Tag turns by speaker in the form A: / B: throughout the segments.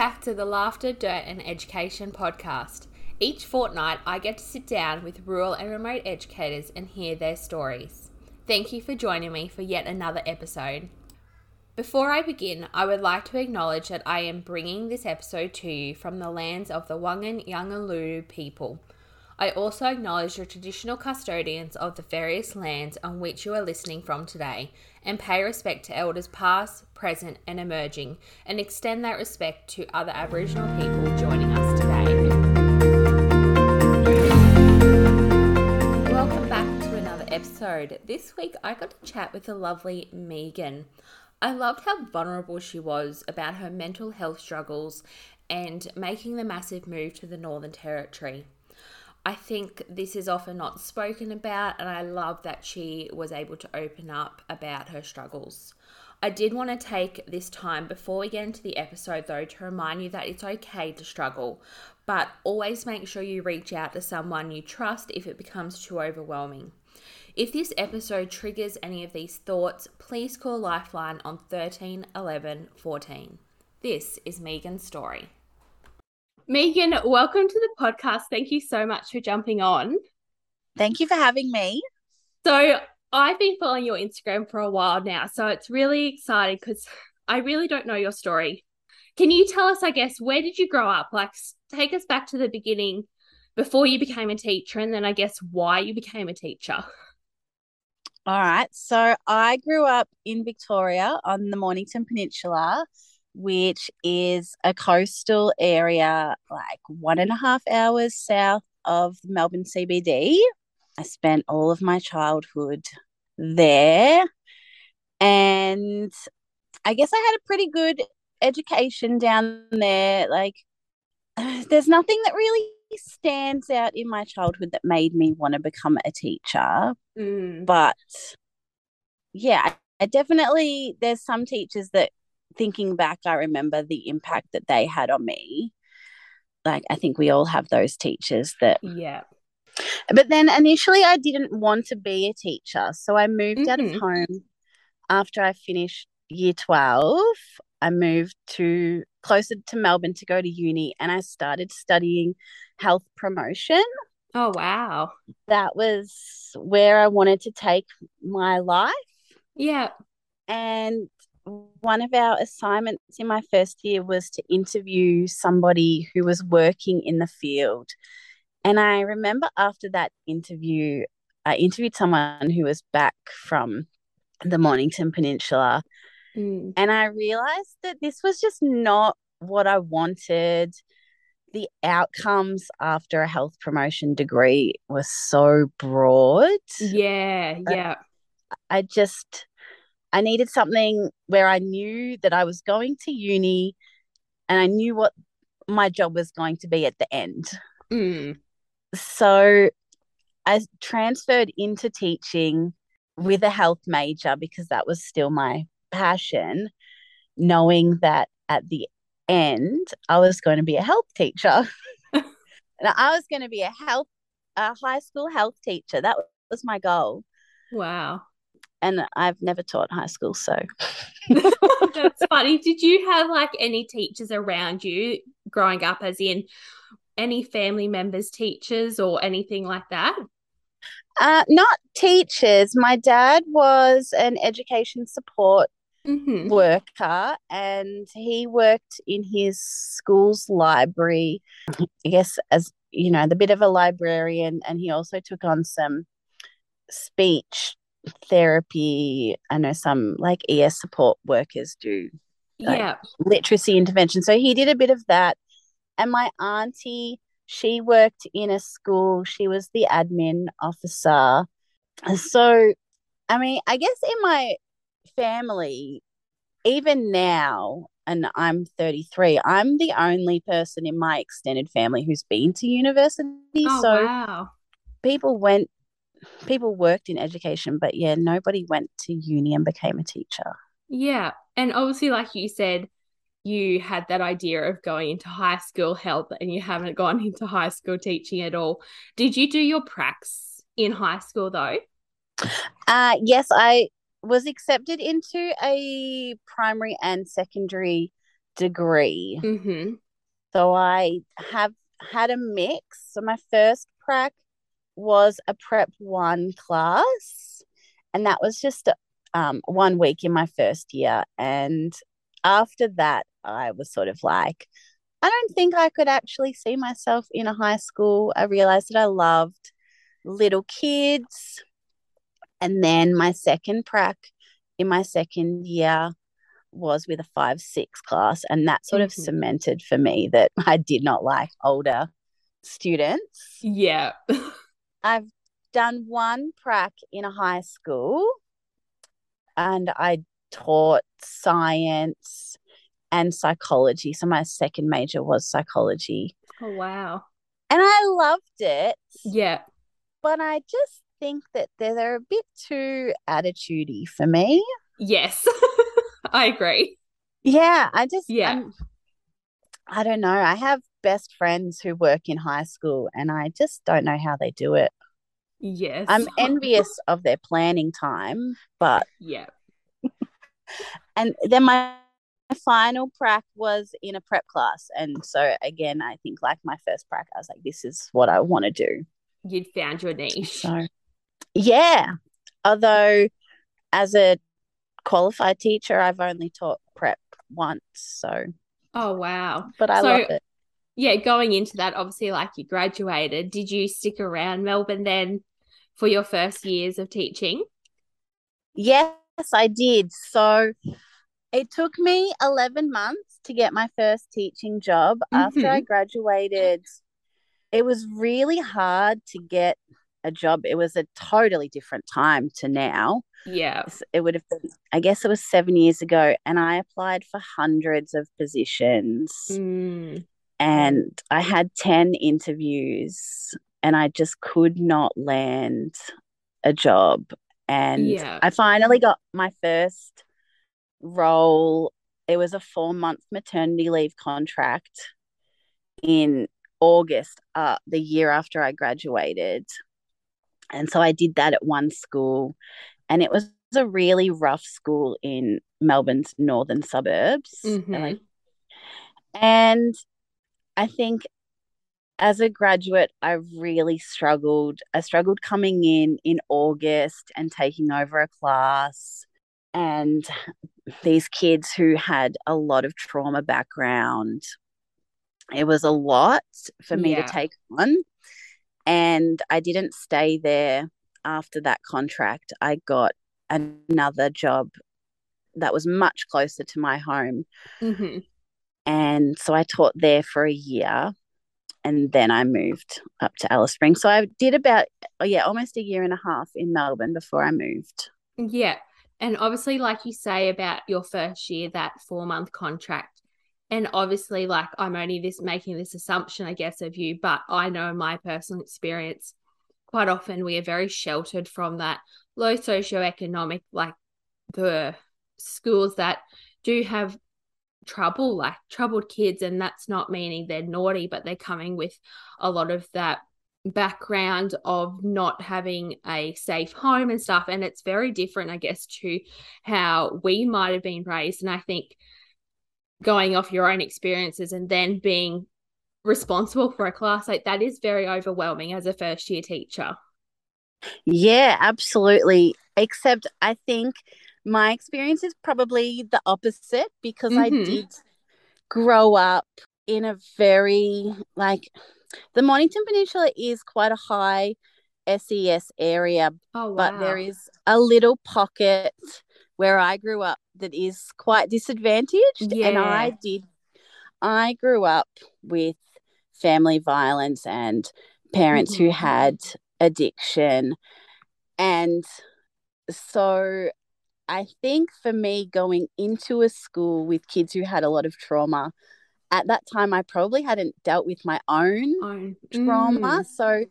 A: back to the Laughter, Dirt and Education podcast. Each fortnight, I get to sit down with rural and remote educators and hear their stories. Thank you for joining me for yet another episode. Before I begin, I would like to acknowledge that I am bringing this episode to you from the lands of the Wangan Yangulu people. I also acknowledge the traditional custodians of the various lands on which you are listening from today and pay respect to elders past, present, and emerging, and extend that respect to other Aboriginal people joining us today. Welcome back to another episode. This week I got to chat with the lovely Megan. I loved how vulnerable she was about her mental health struggles and making the massive move to the Northern Territory. I think this is often not spoken about, and I love that she was able to open up about her struggles. I did want to take this time before we get into the episode, though, to remind you that it's okay to struggle, but always make sure you reach out to someone you trust if it becomes too overwhelming. If this episode triggers any of these thoughts, please call Lifeline on 13 11 14. This is Megan's story. Megan, welcome to the podcast. Thank you so much for jumping on.
B: Thank you for having me.
A: So, I've been following your Instagram for a while now, so it's really exciting because I really don't know your story. Can you tell us, I guess, where did you grow up? Like, take us back to the beginning before you became a teacher, and then I guess why you became a teacher.
B: All right. So, I grew up in Victoria on the Mornington Peninsula which is a coastal area like one and a half hours south of Melbourne CBD. I spent all of my childhood there. And I guess I had a pretty good education down there. Like, there's nothing that really stands out in my childhood that made me want to become a teacher. Mm. But yeah, I, I definitely, there's some teachers that thinking back, I remember the impact that they had on me. Like, I think we all have those teachers that.
A: Yeah.
B: But then initially, I didn't want to be a teacher. So I moved mm-hmm. out of mm-hmm. home after I finished year 12. I moved to closer to Melbourne to go to uni and I started studying health promotion.
A: Oh, wow.
B: That was where I wanted to take my life.
A: Yeah.
B: And one of our assignments in my first year was to interview somebody who was working in the field. And I remember after that interview, I interviewed someone who was back from the Mornington Peninsula. Mm. And I realized that this was just not what I wanted. The outcomes after a health promotion degree were so broad.
A: Yeah, yeah.
B: I just I needed something where I knew that I was going to uni and I knew what my job was going to be at the end.
A: Mm.
B: So I transferred into teaching with a health major because that was still my passion, knowing that at the end I was going to be a health teacher. and I was going to be a health a high school health teacher. That was my goal.
A: Wow
B: and I've never taught high school, so
A: that's funny. Did you have like any teachers around you growing up, as in any family members, teachers, or anything like that?
B: Uh, not teachers. My dad was an education support mm-hmm. worker and he worked in his school's library, I guess, as you know, the bit of a librarian, and he also took on some speech therapy. I know some like ES support workers do
A: like, yeah
B: literacy intervention. So he did a bit of that. And my auntie, she worked in a school. She was the admin officer. So, I mean, I guess in my family, even now, and I'm 33, I'm the only person in my extended family who's been to university.
A: Oh,
B: so
A: wow.
B: people went people worked in education, but yeah, nobody went to uni and became a teacher.
A: Yeah. And obviously, like you said, you had that idea of going into high school health and you haven't gone into high school teaching at all. Did you do your pracs in high school though?
B: Uh, yes, I was accepted into a primary and secondary degree.
A: Mm-hmm.
B: So I have had a mix. So my first prac was a prep one class, and that was just um, one week in my first year. And after that, I was sort of like, I don't think I could actually see myself in a high school. I realized that I loved little kids. And then my second prac in my second year was with a five six class and that sort of
A: Mhm.
B: cemented for me that I did not like older students.
A: Yeah.
B: I've done one prac in a high school and I taught science and psychology. So my second major was psychology.
A: oh wow.
B: And I loved it,
A: Yeah.
B: but I just think that they're, they're a bit too attitudey for me.
A: Yes. I agree.
B: Yeah, I just
A: Yeah.
B: I'm- I don't know. I have best friends who work in high school and I just don't know how they do it.
A: Yes.
B: I'm envious of their planning time, but
A: yeah.
B: and then my final prac was in a prep class and so again I think like my first prac I was like this is what I want to do.
A: You'd found your niche.
B: So yeah. Although as a qualified teacher I've only taught prep once, so
A: Oh wow.
B: but I
A: So-
B: love it.
A: Yeah, going into that, obviously, like you graduated, did you stick around Melbourne then for your first years of teaching?
B: Yes, I did. So it took me 11 months to get my first teaching job. After I graduated, it was really hard to get a job. It was a totally different time to now.
A: Yeah.
B: It would have been, I guess it was seven years ago, and I applied for hundreds of positions
A: Mm,
B: and I had 10 interviews and I just could not land a job. And
A: Yeah.
B: I finally got my first role. It was a four month maternity leave contract in August, uh, the year after I graduated. And so I did that at one school, and it was a really rough school in Melbourne's northern suburbs.
A: Mhm.
B: Like and I think as a graduate, I really struggled. I struggled coming in in August and taking over a class. And these kids who had a lot of trauma background, it was a lot for me
A: Yeah.
B: to take on. And I didn't stay there after that contract. I got another job that was much closer to my home
A: mhm.
B: And so I taught there for a year and then I moved up to Alice Springs. So I did about oh yeah, almost a year and a half in Melbourne before I moved.
A: Yeah. And obviously, like you say about your first year, that four month contract. And obviously, like I'm only this making this assumption, I guess, of you, but I know my personal experience, quite often we are very sheltered from that low socioeconomic, like the schools that do have trouble, like troubled kids. And that's not meaning they're naughty, but they're coming with a lot of that background of not having a safe home and stuff. And it's very different, I guess, to how we might have been raised. And I think going off your own experiences and then being responsible for a class like that is very overwhelming as a first year teacher.
B: Yeah, absolutely. Except I think my experience is probably the opposite because I
A: Mhm.
B: did grow up in a very like the Mornington Peninsula is quite a high SES area,
A: Oh, wow.
B: but there is a little pocket where I grew up that is quite disadvantaged. And I did, I grew up with family violence and parents who
A: Mhm.
B: had addiction. And so I think for me, going into a school with kids who had a lot of trauma, at that time, I probably hadn't dealt with my own
A: Own-
B: trauma.
A: Mm.
B: So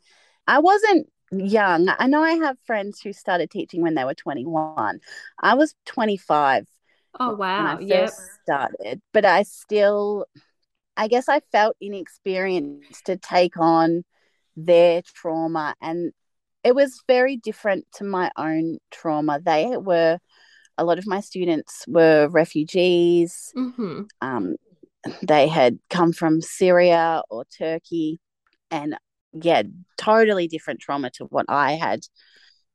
B: I wasn't young. I know I have friends who started teaching when they were 21. I was 25
A: Oh,
B: when I
A: wow.
B: first started, but I still, I guess I felt inexperienced to take on their trauma. And it was very different to my own trauma. They were, a lot of my students were refugees.
A: hmm
B: Um, they had come from Syria or Turkey and yeah, totally different trauma to what I had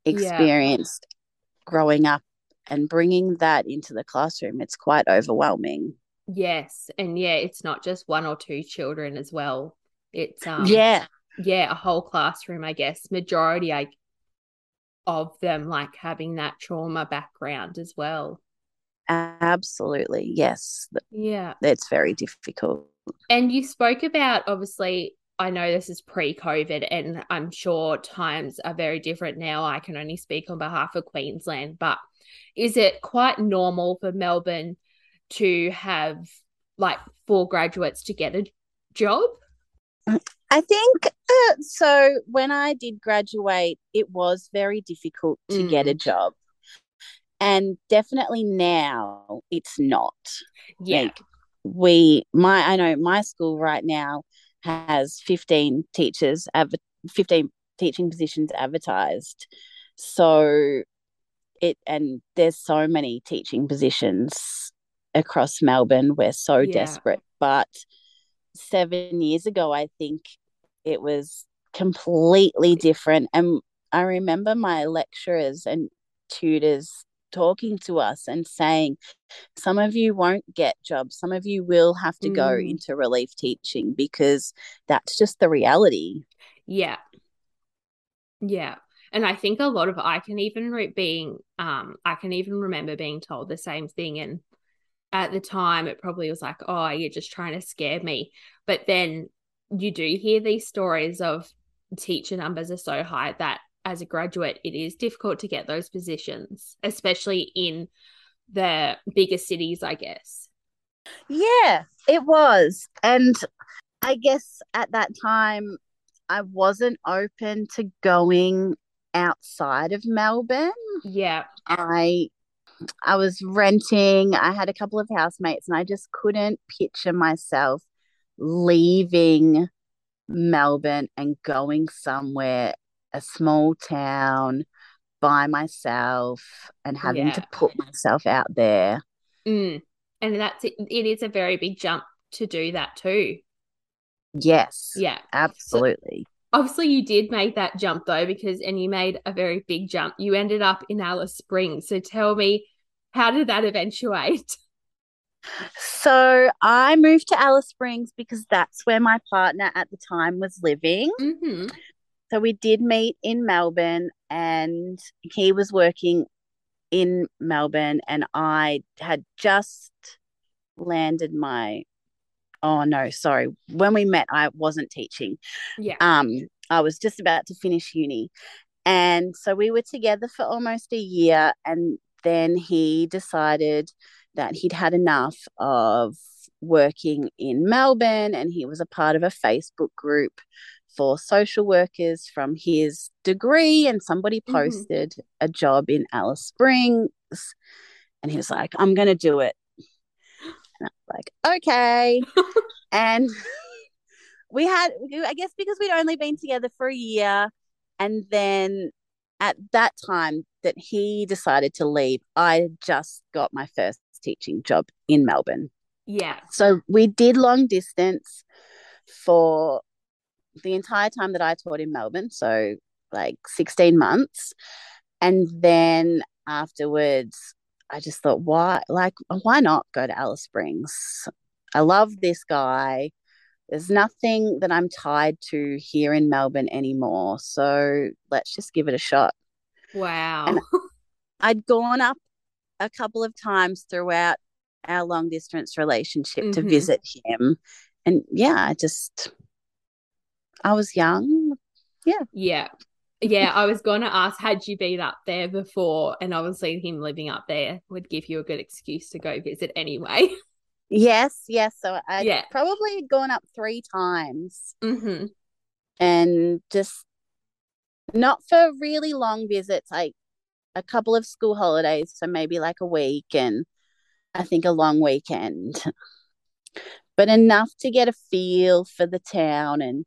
B: experienced yeah. growing up and bringing that into the classroom. It's quite overwhelming.
A: Yes, and yeah, it's not just one or two children as well. It's um
B: yeah,
A: yeah, a whole classroom, I guess. Majority I of them like having that trauma background as well.
B: Absolutely. Yes.
A: Yeah.
B: It's very difficult.
A: And you spoke about obviously I know this is pre-COVID and I'm sure times are very different now. I can only speak on behalf of Queensland, but is it quite normal for Melbourne to have like four graduates to get a job?
B: I think uh, so. When I did graduate, it was very difficult to mm. get a job. And definitely now it's not.
A: Yeah. Like
B: we, my, I know my school right now has 15 teachers, 15 teaching positions advertised. So it, and there's so many teaching positions across Melbourne. We're so yeah. desperate. But seven years ago, I think it was completely different. And I remember my lecturers and tutors talking to us and saying, some of you won't get jobs, some of you will have to mm. go into relief teaching because that's just the reality.
A: Yeah. Yeah. And I think a lot of I can even re- being um I can even remember being told the same thing and at the time it probably was like oh you're just trying to scare me but then you do hear these stories of teacher numbers are so high that as a graduate, it is difficult to get those positions, especially in the bigger cities, I guess.
B: Yeah, it was. And I guess at that time, I wasn't open to going outside of Melbourne.
A: Yeah.
B: I I was renting. I had a couple of housemates and I just couldn't picture myself leaving Melbourne and going somewhere a small town by myself and having yeah. to put myself out there.
A: Mm. And that's it. It is a very big jump to do that too.
B: Yes.
A: Yeah.
B: Absolutely.
A: So obviously, you did make that jump though, because, and you made a very big jump. You ended up in Alice Springs. So tell me, how did that eventuate?
B: So I moved to Alice Springs because that's where my partner at the time was living.
A: Mm-hmm.
B: So we did meet in Melbourne, and he was working in Melbourne, and I had just landed my. Oh no, sorry. When we met, I wasn't teaching.
A: Yeah.
B: Um, I was just about to finish uni, and so we were together for almost a year, and then he decided that he'd had enough of working in Melbourne, and he was a part of a Facebook group for social workers from his degree, and somebody mm-hmm. posted mm-hmm. a job in Alice Springs, and he was like, "I'm going to do it." And I was like, "Okay," and we had, I guess, because we'd only been together for a year, and then at that time that he decided to leave, I just got my first teaching job in Melbourne.
A: Yeah.
B: So we did long distance for the entire time that I taught in Melbourne, so like 16 months. And then afterwards, I just thought, why, like, why not go to Alice Springs? I love this guy. There's nothing that I'm tied to here in Melbourne anymore. So let's just give it a shot.
A: Wow.
B: And I'd gone up a couple of times throughout our long distance relationship mm-hmm. to visit him. And yeah, I just I was young. Yeah.
A: Yeah. Yeah, I was going to ask, had you been up there before? And obviously, him living up there would give you a good excuse to go visit anyway.
B: Yes, yes. So I yeah. probably had gone up three times.
A: Mm-hmm.
B: And just not for really long visits, like a couple of school holidays. So maybe like a week and I think a long weekend. But enough to get a feel for the town and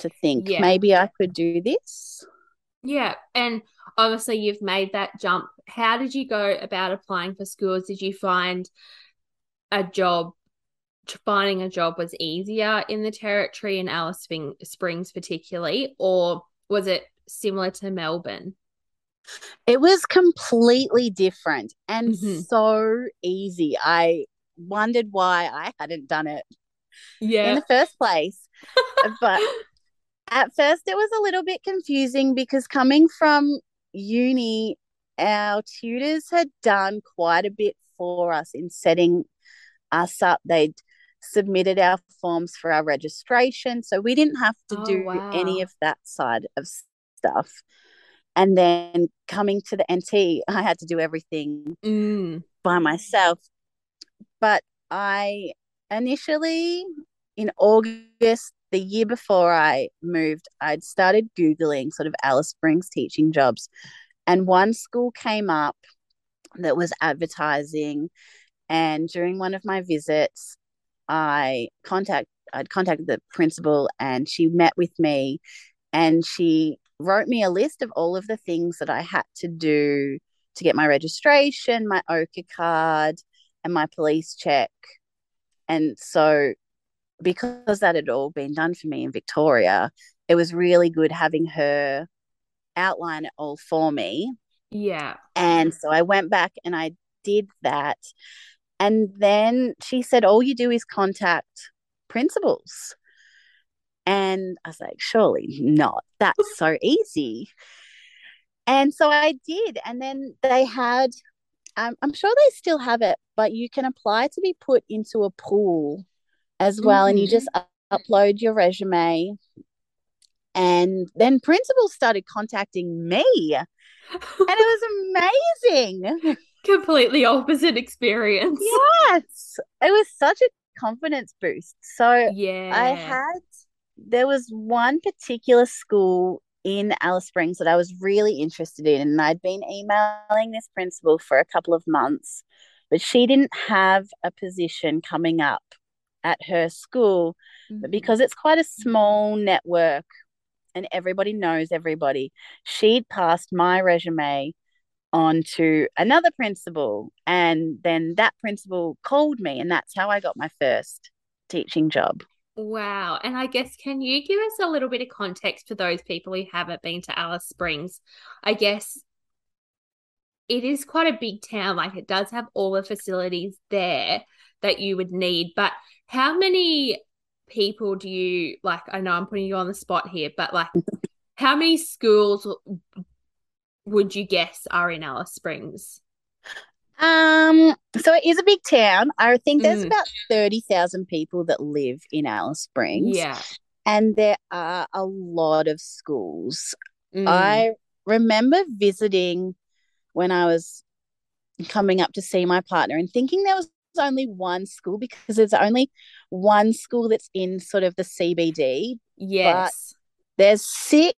B: to think yeah. maybe I could do this.
A: Yeah. And obviously, you've made that jump. How did you go about applying for schools? Did you find a job finding a job was easier in the territory in Alice Springs, particularly, or was it similar to Melbourne?
B: It was completely different and mm-hmm. so easy. I wondered why I hadn't done it yeah. in the first place. but at first, it was a little bit confusing because coming from uni, our tutors had done quite a bit for us in setting us up. They'd submitted our forms for our registration. So we didn't have to oh, do wow. any of that side of stuff. And then coming to the NT, I had to do everything mm. by myself. But I initially, in August, the year before I moved, I'd started Googling sort of Alice Springs teaching jobs. And one school came up that was advertising. And during one of my visits, I contact I'd contacted the principal and she met with me and she wrote me a list of all of the things that I had to do to get my registration, my Ochre card, and my police check. And so because that had all been done for me in Victoria, it was really good having her outline it all for me.
A: Yeah.
B: And so I went back and I did that. And then she said, All you do is contact principals. And I was like, Surely not. That's so easy. And so I did. And then they had, um, I'm sure they still have it, but you can apply to be put into a pool as well. Mm-hmm. And you mm-hmm. just upload your resume. And then principals started contacting me. and it was amazing.
A: Completely opposite experience.
B: Yes. It was such a confidence boost. So yeah. I had there was one particular school in Alice Springs that I was really interested in, and I'd been emailing this principal for a couple of months, but she didn't have a position coming up at her school. Mm-hmm. But because it's quite a small network and everybody knows everybody, she'd passed my resume on to another principal, and then that principal called me, and that's how I got my first teaching job.
A: Wow. And I guess, can you give us a little bit of context for those people who haven't been to Alice Springs? I guess it is quite a big town. Like it does have all the facilities there that you would need. But how many people do you like? I know I'm putting you on the spot here, but like, how many schools would you guess are in Alice Springs?
B: Um, so it is a big town. I think there's mm. about 30,000 people that live in Alice Springs.
A: Yeah.
B: And there are a lot of schools. Mm. I remember visiting when I was coming up to see my partner and thinking there was only one school because there's only one school that's in sort of the CBD.
A: Yes.
B: there's six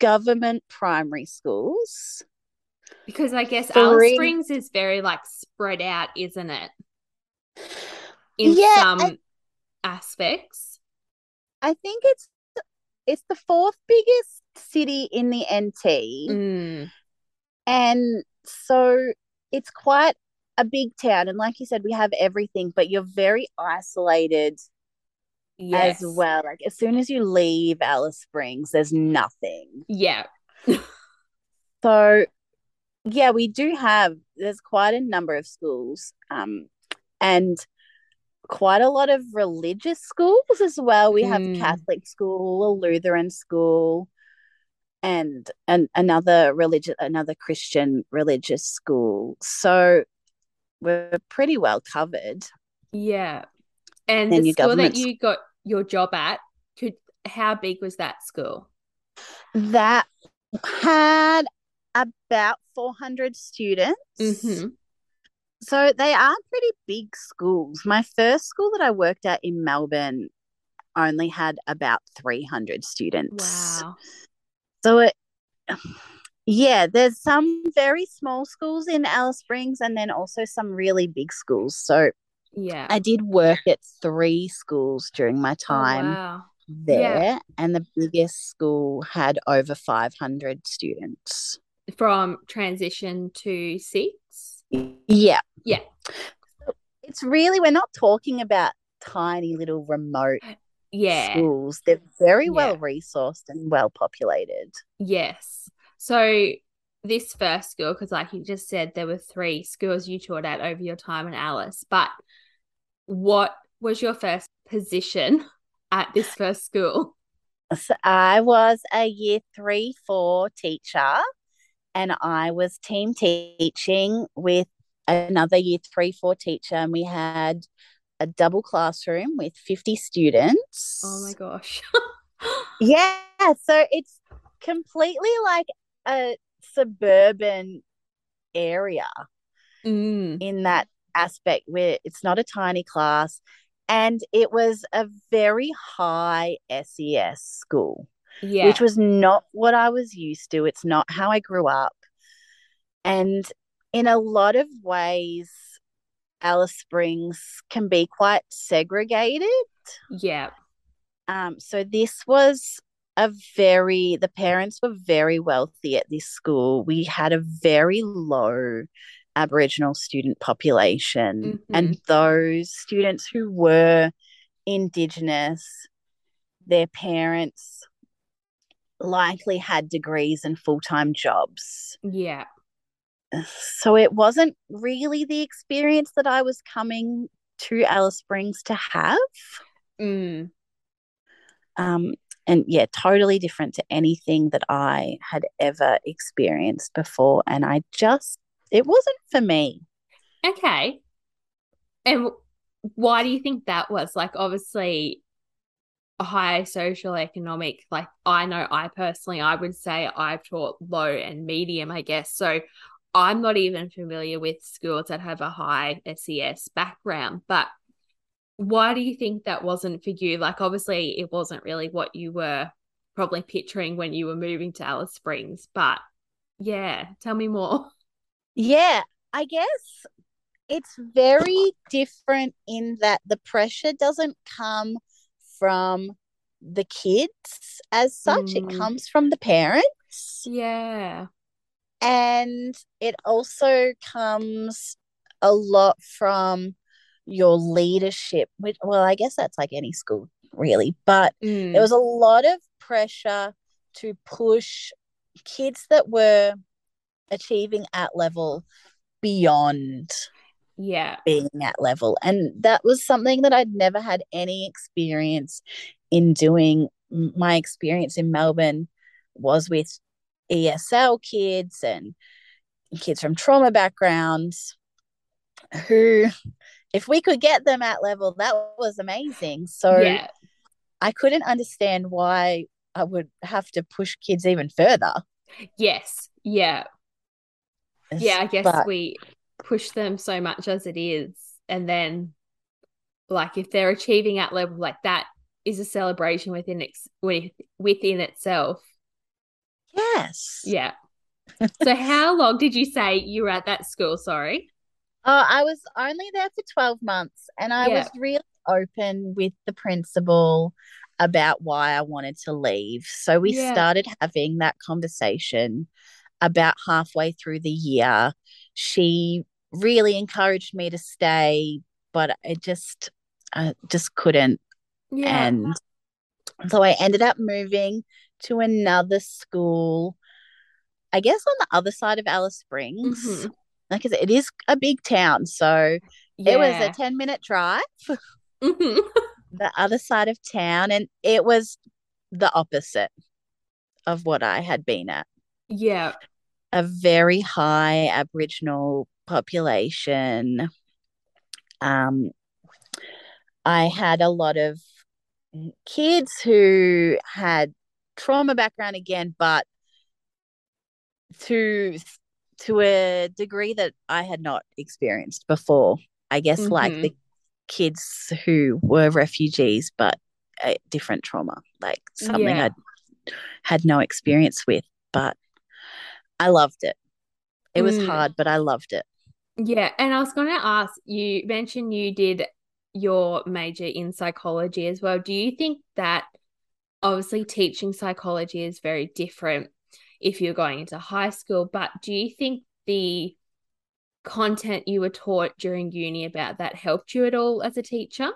B: government primary schools.
A: Because I guess Three. Alice Springs is very like spread out, isn't it? In yeah, some I, aspects.
B: I think it's it's the fourth biggest city in the NT.
A: Mm.
B: And so it's quite a big town. And like you said, we have everything, but you're very isolated yes. as well. Like as soon as you leave Alice Springs, there's nothing.
A: Yeah.
B: so yeah, we do have there's quite a number of schools. Um and quite a lot of religious schools as well. We have mm. Catholic school, a Lutheran school, and and another religious another Christian religious school. So we're pretty well covered.
A: Yeah. And, and the school that you got your job at, could how big was that school?
B: That had about 400 students.
A: Mm-hmm.
B: So they are pretty big schools. My first school that I worked at in Melbourne only had about 300 students.
A: Wow.
B: So it yeah, there's some very small schools in Alice Springs and then also some really big schools. So
A: yeah.
B: I did work at three schools during my oh, time oh, wow. there yeah. and the biggest school had over 500 students.
A: From transition to six?
B: Yeah.
A: Yeah.
B: It's really we're not talking about tiny little remote
A: Yeah.
B: schools. They're very
A: Yeah.
B: well resourced and well populated.
A: Yes. So this first school, because like you just said, there were three schools you taught at over your time in Alice. But what was your first position at this first school?
B: So I was a year three, four teacher, and I was team teaching with another year three, four teacher, and we had a double classroom with 50 students.
A: Oh my gosh.
B: Yeah, so it's completely like a suburban area
A: Mm,
B: in that aspect where it's not a tiny class and it was a very high SES school,
A: yeah.
B: which was not what I was used to. It's not how I grew up. And in a lot of ways, Alice Springs can be quite segregated.
A: yeah.
B: Um, so this was a very the parents were very wealthy at this school. We had a very low Aboriginal student population, and those students who were Indigenous, their parents likely had degrees and full time jobs.
A: Yeah.
B: So it wasn't really the experience that I was coming to Alice Springs to have.
A: Mm,
B: Um, and yeah, totally different to anything that I had ever experienced before. And I just, it wasn't for me.
A: okay. And why do you think that was? Like, obviously, high social economic, like, I know I personally, I would say I've taught low and medium, I guess. So I'm not even familiar with schools that have a high SES background, but why do you think that wasn't for you? Like, obviously, it wasn't really what you were probably picturing when you were moving to Alice Springs, but yeah, tell me more.
B: Yeah, I guess it's very different in that the pressure doesn't come from the kids as such,
A: Mm.
B: it comes from the parents.
A: Yeah.
B: And it also comes a lot from your leadership, which, well, I guess that's like any school, really. But
A: Mm,
B: there was a lot of pressure to push kids that were achieving at level beyond
A: yeah.
B: being at level. And that was something that I'd never had any experience in doing. My experience in Melbourne was with ESL kids and kids from trauma backgrounds who, if we could get them at level, that was amazing. So
A: yeah.
B: I couldn't understand why I would have to push kids even further.
A: Yes. Yeah. Yeah. I guess
B: But
A: we push them so much as it is. And then, like, if they're achieving at level like that, is a celebration within ex- with, within itself.
B: yes.
A: Yeah. so, how long did you say you were at that school? Sorry.
B: Uh, I was only there for 12 months and I
A: Yeah.
B: was really open with the principal about why I wanted to leave. So we
A: Yeah.
B: started having that conversation about halfway through the year. She really encouraged me to stay, but I just I just couldn't
A: Yeah.
B: and so I ended up moving to another school, I guess on the other side of Alice Springs.
A: Mhm.
B: Like I said, it is a big town. So it was a 10 minute drive,
A: Mhm.
B: the other side of town, and it was the opposite of what I had been at.
A: yeah.
B: A very high Aboriginal population. Um, I had a lot of kids who had trauma background again, but to to a degree that I had not experienced before. I guess like
A: Mhm.
B: the kids who were refugees, but a different trauma, like something
A: Yeah.
B: I had no experience with. But I loved it. It was
A: Mm.
B: hard, but I loved it.
A: Yeah, and I was going to ask you mentioned you did your major in psychology as well. Do you think that obviously teaching psychology is very different if you're going into high school, but do you think the content you were taught during uni about that helped you at all as a teacher?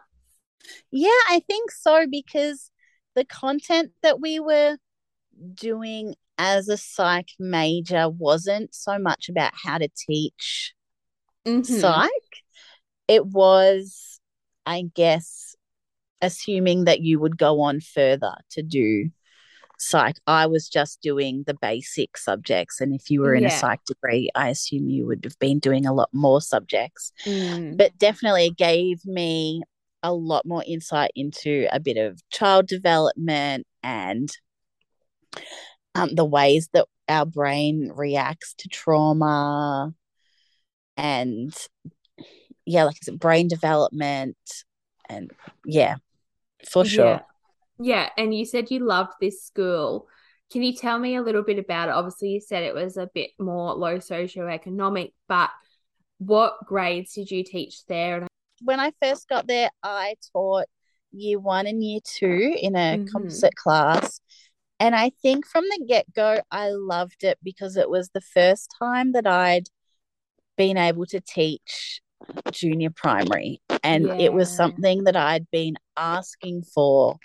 B: Yeah, I think so because the content that we were doing as a psych major wasn't so much about how to teach mm-hmm. psych. It was, I guess, assuming that you would go on further to do psych. I was just doing the basic subjects. And if you were in yeah. a psych degree, I assume you would have been doing a lot more subjects. Mm. But definitely it gave me a lot more insight into a bit of child development and um, the ways that our brain reacts to trauma and yeah like brain development and yeah for sure.
A: Yeah. yeah and you said you loved this school. Can you tell me a little bit about it? Obviously you said it was a bit more low socioeconomic but what grades did you teach there?
B: When i first got there i taught year one and year two in a mm-hmm. composite class. And I think from the get go, I loved it because it was the first time that I'd been able to teach junior primary. And yeah. it was something that I'd been asking for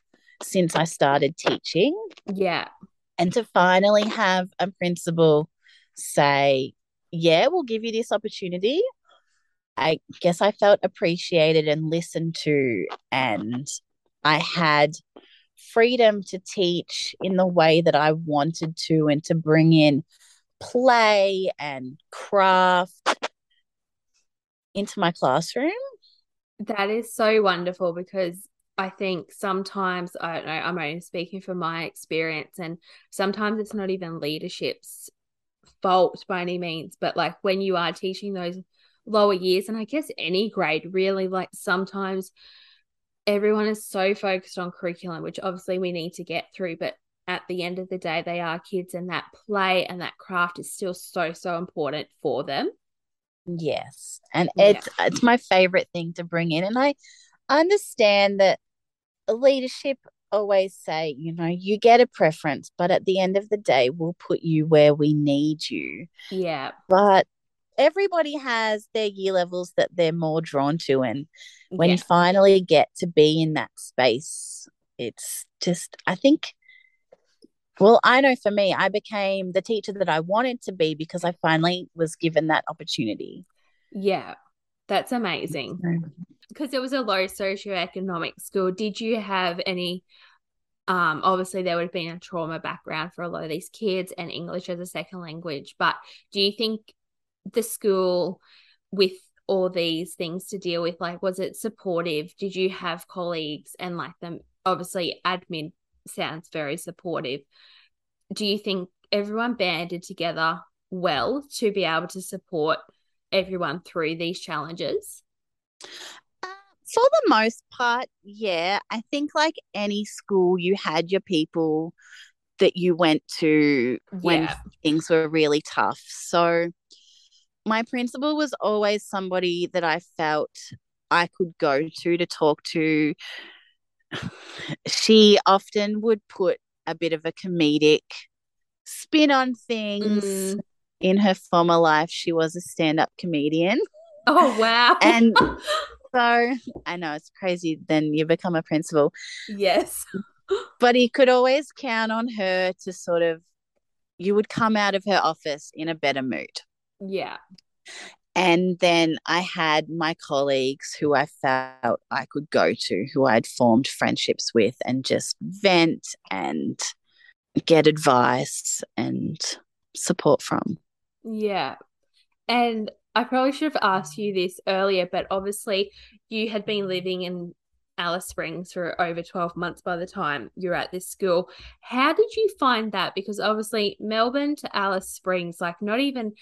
B: since I started teaching.
A: Yeah.
B: And to finally have a principal say, yeah, we'll give you this opportunity. I guess I felt appreciated and listened to, and I had freedom to teach in the way that I wanted to and to bring in play and craft into my classroom.
A: That is so wonderful because I think sometimes, I don't know, I'm only speaking from my experience, and sometimes it's not even leadership's fault by any means, but like when you are teaching those lower years, and I guess any grade really, like sometimes everyone is so focused on curriculum, which obviously we need to get through, but at the end of the day, they are kids, and that play and that craft is still so, so important for them.
B: Yes. And it's yeah. it's my favorite thing to bring in. And I understand that leadership always say, you know, you get a preference, but at the end of the day, we'll put you where we need you.
A: Yeah.
B: But everybody has their year levels that they're more drawn to and when yeah. you finally get to be in that space it's just i think well i know for me i became the teacher that i wanted to be because i finally was given that opportunity.
A: Yeah that's amazing. Because it was a low socioeconomic school. Did you have any um obviously there would have been a trauma background for a lot of these kids and english as a second language but do you think the school with all these things to deal with like was it supportive? Did you have colleagues and like them obviously admin sounds very supportive do you think everyone banded together well to be able to support everyone through these challenges
B: uh, for the most part yeah i think like any school you had your people that you went to when yeah. things were really tough so my principal was always somebody that I felt I could go to to talk to. She often would put a bit of a comedic spin on things. Mm. In her former life, she was a stand up comedian.
A: Oh, wow.
B: and so I know it's crazy. Then you become a principal.
A: Yes.
B: but he could always count on her to sort of, you would come out of her office in a better mood.
A: Yeah.
B: And then I had my colleagues who I felt I could go to, who I'd formed friendships with, and just vent and get advice and support from.
A: Yeah. And I probably should have asked you this earlier, but obviously you had been living in Alice Springs for over 12 months by the time you're at this school. How did you find that? Because obviously, Melbourne to Alice Springs, like not even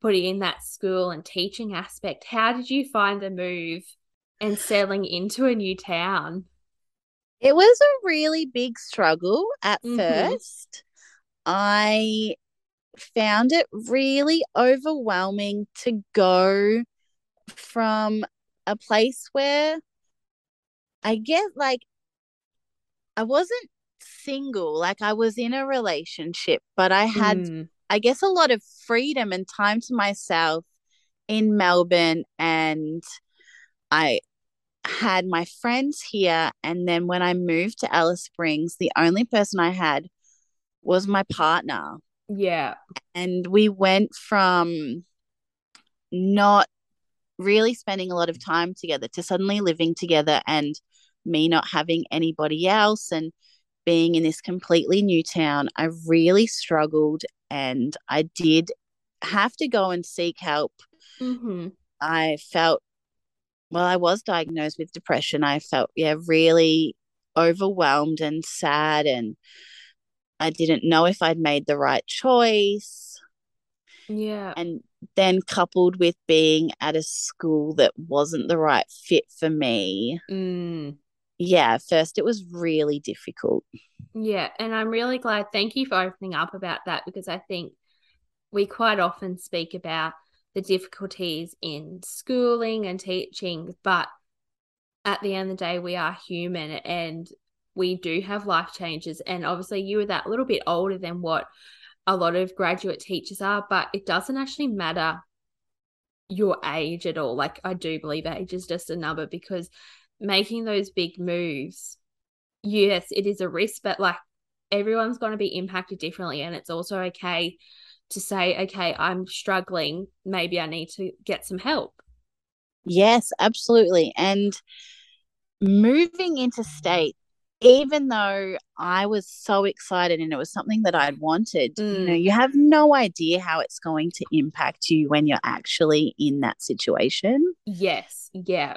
A: putting in that school and teaching aspect. How did you find the move and settling into a new town?
B: It was a really big struggle at mm-hmm. first. I found it really overwhelming to go from a place where I get like I wasn't single, like I was in a relationship, but I had mm. I guess, a lot of freedom and time to myself in Melbourne. And I had my friends here. And then when I moved to Alice Springs, the only person I had was my partner.
A: Yeah.
B: And we went from not really spending a lot of time together to suddenly living together and me not having anybody else and being in this completely new town. I really struggled and I did have to go and seek help.
A: Mm-hmm.
B: I felt, well, I was diagnosed with depression. I felt, yeah, really overwhelmed and sad. And I didn't know if I'd made the right choice.
A: Yeah.
B: And then coupled with being at a school that wasn't the right fit for me.
A: Mm.
B: Yeah, first it was really difficult.
A: Yeah, and I'm really glad. Thank you for opening up about that because I think we quite often speak about the difficulties in schooling and teaching, but at the end of the day, we are human and we do have life changes. And obviously, you were that little bit older than what a lot of graduate teachers are, but it doesn't actually matter your age at all. Like, I do believe age is just a number because making those big moves, yes, it is a risk, but like everyone's going to be impacted differently. And it's also okay to say, okay, I'm struggling. Maybe I need to get some help.
B: Yes, absolutely. And moving into state even though I was so excited and it was something that I'd wanted, mm. you know, mm. you have no idea how it's going to impact you when you're actually in that situation.
A: Yes. Yeah.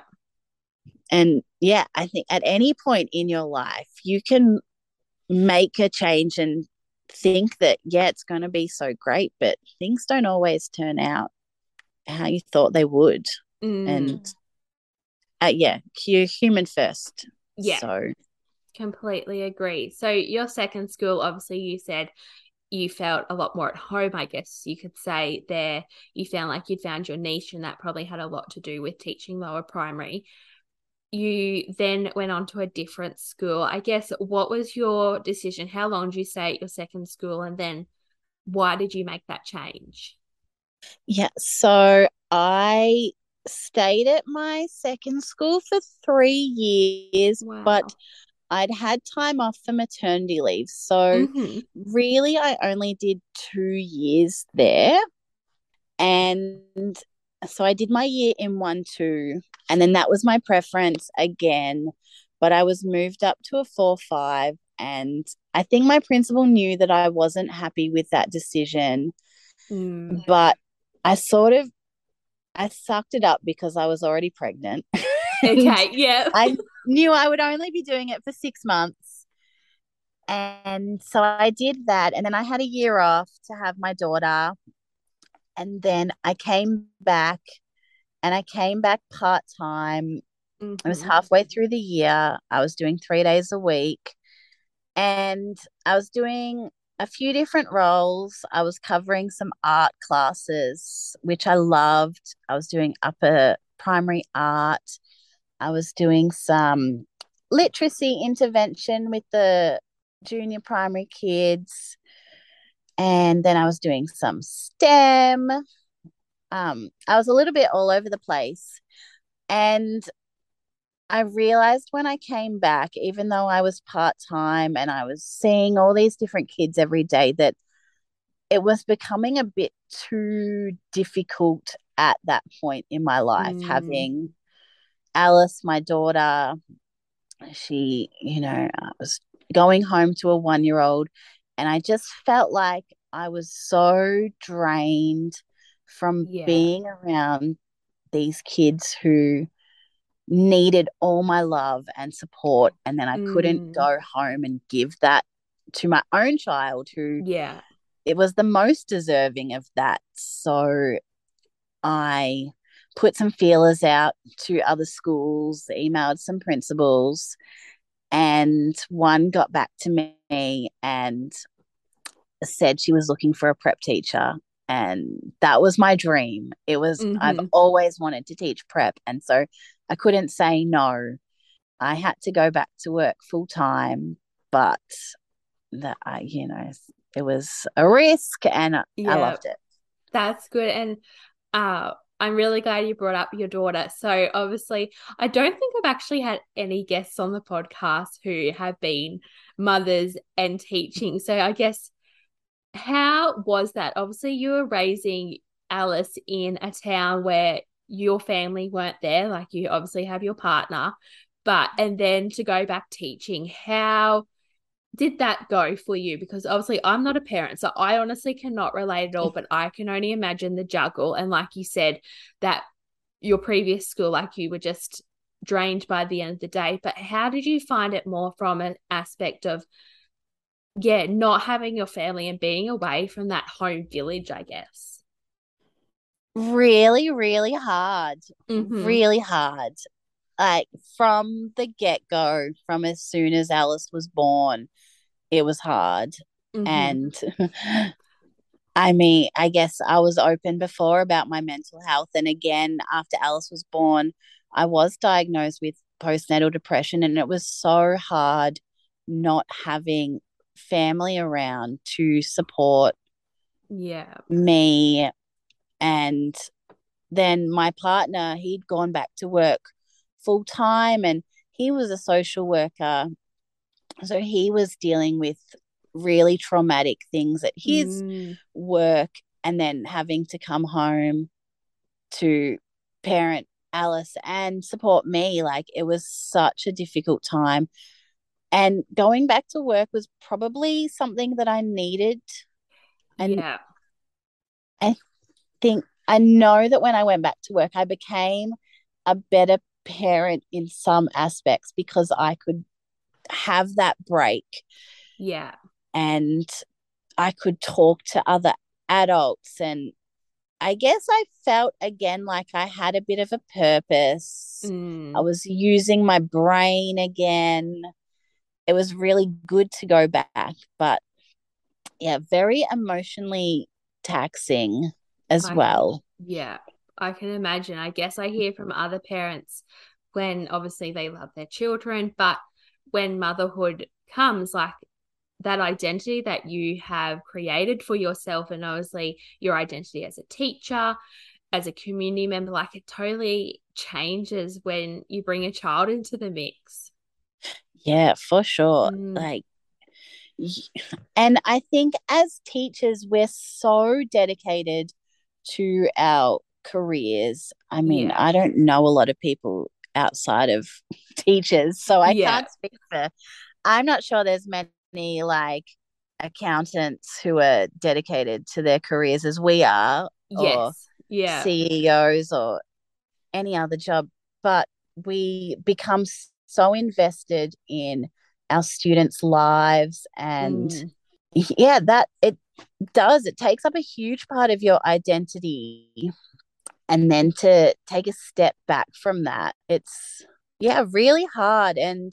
B: And yeah, I think at any point in your life, you can make a change and think that, yeah, it's going to be so great, but things don't always turn out how you thought they would.
A: Mm.
B: And uh, yeah, you're human first.
A: Yeah.
B: So
A: Completely agree. So, your second school, obviously, you said you felt a lot more at home, I guess you could say there. You found like you'd found your niche, and that probably had a lot to do with teaching lower primary. You then went on to a different school. I guess what was your decision? How long did you stay at your second school? And then why did you make that change?
B: Yeah. So, I stayed at my second school for three years, wow. but I'd had time off for maternity leave. So mm-hmm. really, I only did two years there. And so I did my year in one, two, and then that was my preference again. But I was moved up to a four, five. And I think my principal knew that I wasn't happy with that decision.
A: Mm.
B: But I sort of I sucked it up because I was already pregnant.
A: okay, yeah.
B: I knew I would only be doing it for six months. And so I did that. And then I had a year off to have my daughter. And then I came back and I came back part time. Mm-hmm. I was halfway through the year. I was doing three days a week. And I was doing a few different roles. I was covering some art classes, which I loved. I was doing upper primary art. I was doing some literacy intervention with the junior primary kids. And then I was doing some STEM. Um, I was a little bit all over the place. And I realized when I came back, even though I was part time and I was seeing all these different kids every day, that it was becoming a bit too difficult at that point in my life, mm. having Alice, my daughter, she, you know, I was going home to a one year old, and I just felt like I was so drained from yeah. being around these kids who needed all my love and support and then I mm. couldn't go home and give that to my own child who
A: yeah
B: it was the most deserving of that so I put some feelers out to other schools, emailed some principals, and one got back to me and said she was looking for a prep teacher. And that was my dream. It was, mm-hmm. I've always wanted to teach prep. And so I couldn't say no. I had to go back to work full time, but that I, you know, it was a risk and yeah, I loved it.
A: That's good. And uh I'm really glad you brought up your daughter. So, obviously, I don't think I've actually had any guests on the podcast who have been mothers and teaching. So, I guess, how was that? Obviously, you were raising Alice in a town where your family weren't there. Like, you obviously have your partner, but, and then to go back teaching, how did that go for you? Because obviously I'm not a parent, so I honestly cannot relate at all, but I can only imagine the juggle. And like you said, that your previous school, like you were just drained by the end of the day. But how did you find it more from an aspect of, yeah, not having your family and being away from that home village, I guess?
B: Really, really hard.
A: Mhm.
B: Really hard. Like from the get go, from as soon as Alice was born, it was hard.
A: Mhm.
B: And I mean, I guess I was open before about my mental health. And again, after Alice was born, I was diagnosed with postnatal depression. And it was so hard not having family around to support
A: yeah.
B: me. And then my partner, he'd gone back to work full time and he was a social worker. So he was dealing with really traumatic things at his
A: Mm,
B: work and then having to come home to parent Alice and support me. Like it was such a difficult time. And going back to work was probably something that I needed. And
A: yeah.
B: I think I know that when I went back to work, I became a better parent in some aspects because I could have that break
A: Yeah.
B: and I could talk to other adults. And I guess I felt again like I had a bit of a purpose.
A: Mm,
B: I was using my brain again. It was really good to go back, but yeah, very emotionally taxing as
A: I-
B: well.
A: Yeah, I can imagine. I guess I hear from other parents when obviously they love their children, but when motherhood comes, like that identity that you have created for yourself, and obviously your identity as a teacher, as a community member, like it totally changes when you bring a child into the mix.
B: Yeah, for sure.
A: Mm.
B: Like, and I think as teachers, we're so dedicated to our careers. I mean,
A: Yeah.
B: I don't know a lot of people outside of teachers, so I
A: Yeah.
B: can't speak for. I'm not sure there's many like accountants who are dedicated to their careers as we are, or
A: Yes. Yeah.
B: CEOs or any other job, but we become so invested in our students' lives and
A: Mm.
B: yeah, that it does. It takes up a huge part of your identity. And then to take a step back from that, it's yeah, really hard. And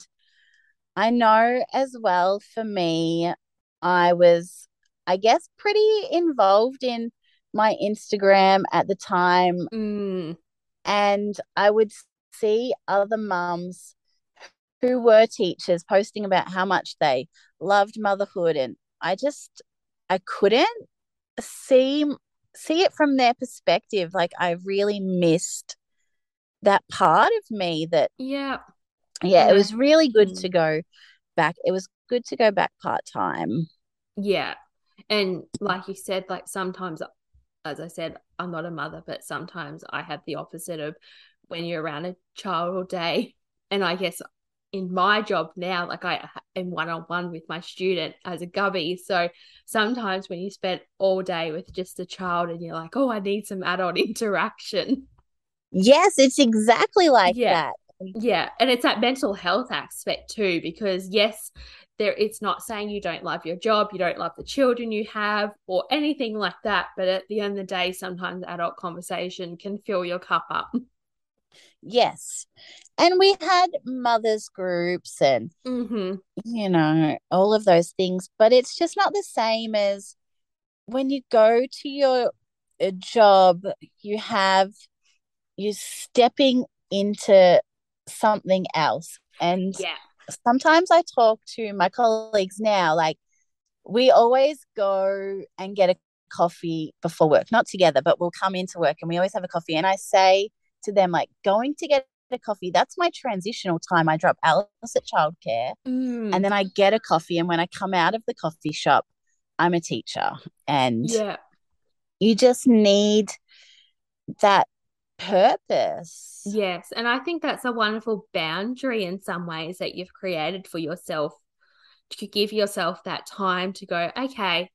B: I know as well for me, I was, I guess, pretty involved in my Instagram at the time
A: Mm.
B: and I would see other mums who were teachers posting about how much they loved motherhood and I just I couldn't see see it from their perspective like I really missed that part of me that
A: Yeah.
B: yeah it was really good to
A: Mm.
B: go back it was good to go back part-time
A: Yeah. And like you said, like sometimes, as I said, I'm not a mother, but sometimes I have the opposite of when you're around a child all day. And I guess in my job now, like I am one on one with my student as a gubby. So sometimes when you spend all day with just a child and you're like, oh, I need some adult interaction.
B: yes it's exactly like
A: Yeah.
B: that
A: Yeah, and it's that mental health aspect too, because yes, there it's not saying you don't love your job, you don't love the children you have, or anything like that. But at the end of the day, sometimes adult conversation can fill your cup up.
B: yes and we had mothers groups and
A: hmm
B: you know, all of those things. But it's just not the same as when you go to your job, you have, you're stepping into something else. And
A: Yeah.
B: sometimes I talk to my colleagues now, like, we always go and get a coffee before work, not together, but we'll come into work and we always have a coffee. And I say to them, like, going to get a coffee, that's my transitional time. I drop Alice at childcare
A: Mm.
B: and then I get a coffee. And when I come out of the coffee shop, I'm a teacher. And
A: yeah,
B: you just need that purpose.
A: yes. And I think that's a wonderful boundary in some ways that you've created for yourself to give yourself that time to go, okay,